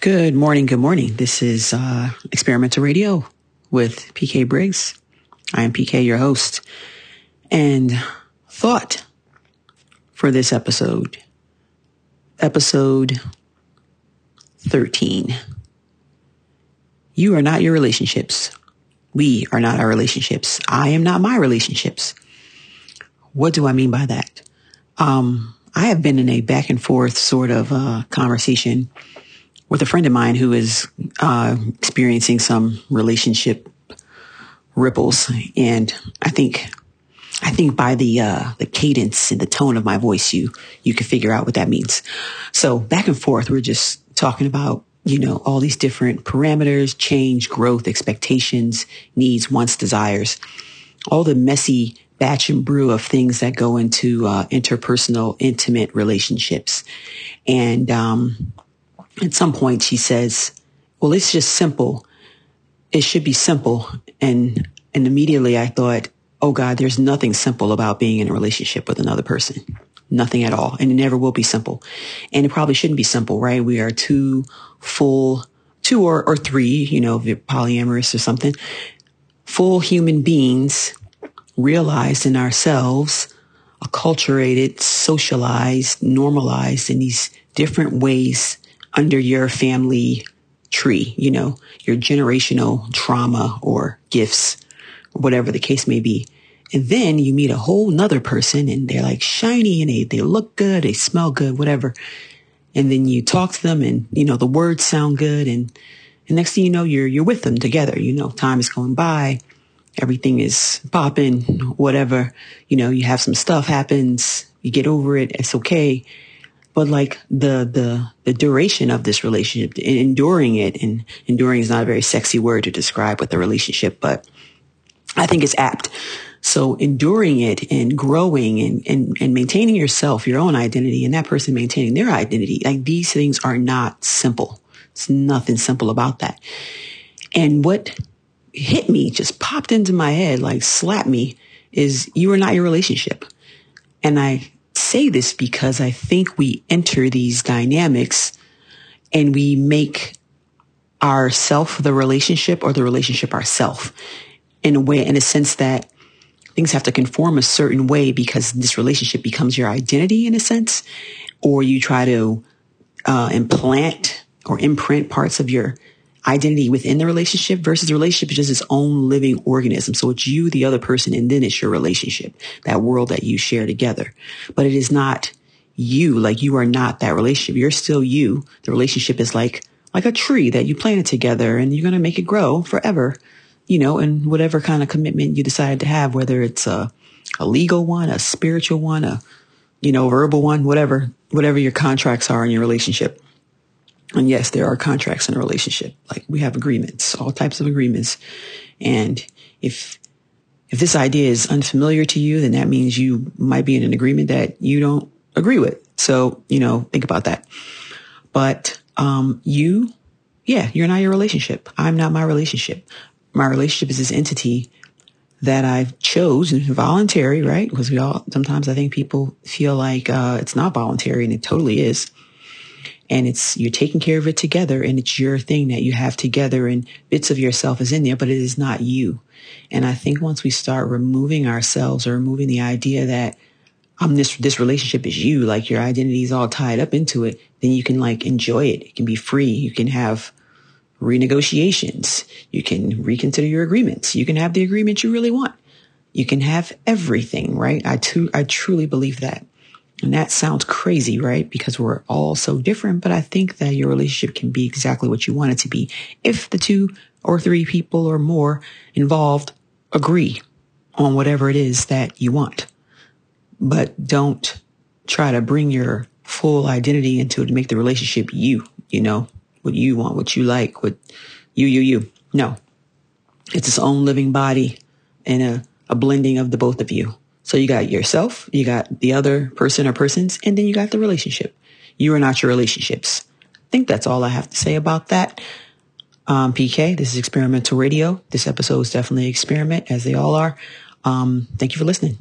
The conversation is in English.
Good morning. Good morning. This is uh, Experimental Radio with PK Briggs. I am PK, your host. And thought for this episode, episode 13. You are not your relationships. We are not our relationships. I am not my relationships. What do I mean by that? Um, I have been in a back and forth sort of uh, conversation with a friend of mine who is uh, experiencing some relationship ripples, and I think I think by the uh, the cadence and the tone of my voice, you you can figure out what that means. So back and forth, we're just talking about you know all these different parameters, change, growth, expectations, needs, wants, desires, all the messy batch and brew of things that go into uh, interpersonal, intimate relationships, and um, at some point she says, "Well, it's just simple. It should be simple." And and immediately I thought, "Oh God, there's nothing simple about being in a relationship with another person." Nothing at all. And it never will be simple. And it probably shouldn't be simple, right? We are two full, two or, or three, you know, polyamorous or something, full human beings realized in ourselves, acculturated, socialized, normalized in these different ways under your family tree, you know, your generational trauma or gifts, whatever the case may be. And then you meet a whole nother person and they're like shiny and they, they look good, they smell good, whatever. And then you talk to them and, you know, the words sound good. And, and next thing you know, you're, you're with them together. You know, time is going by. Everything is popping, whatever. You know, you have some stuff happens. You get over it. It's okay but like the the the duration of this relationship, enduring it, and enduring is not a very sexy word to describe with a relationship, but I think it's apt. So enduring it and growing and, and, and maintaining yourself, your own identity, and that person maintaining their identity, like these things are not simple. It's nothing simple about that. And what hit me, just popped into my head, like slapped me, is you are not your relationship. And I say this because I think we enter these dynamics and we make ourself the relationship or the relationship ourself in a way, in a sense that things have to conform a certain way because this relationship becomes your identity in a sense, or you try to uh, implant or imprint parts of your identity within the relationship versus the relationship is just its own living organism. So it's you, the other person, and then it's your relationship, that world that you share together. But it is not you, like you are not that relationship. You're still you. The relationship is like, like a tree that you planted together and you're going to make it grow forever, you know, and whatever kind of commitment you decide to have, whether it's a, a legal one, a spiritual one, a, you know, verbal one, whatever, whatever your contracts are in your relationship. And yes, there are contracts in a relationship. Like we have agreements, all types of agreements. And if, if this idea is unfamiliar to you, then that means you might be in an agreement that you don't agree with. So, you know, think about that. But, um, you, yeah, you're not your relationship. I'm not my relationship. My relationship is this entity that I've chose and voluntary, right? Because we all, sometimes I think people feel like, uh, it's not voluntary and it totally is and it's you're taking care of it together and it's your thing that you have together and bits of yourself is in there but it is not you. And i think once we start removing ourselves or removing the idea that um this this relationship is you like your identity is all tied up into it then you can like enjoy it. It can be free. You can have renegotiations. You can reconsider your agreements. You can have the agreement you really want. You can have everything right? I too i truly believe that and that sounds crazy, right? Because we're all so different, but I think that your relationship can be exactly what you want it to be if the two or three people or more involved agree on whatever it is that you want. But don't try to bring your full identity into it to make the relationship you, you know, what you want, what you like, what you, you, you. No, it's its own living body and a, a blending of the both of you. So you got yourself, you got the other person or persons, and then you got the relationship. You are not your relationships. I think that's all I have to say about that. Um, PK, this is experimental radio. This episode is definitely an experiment as they all are. Um, thank you for listening.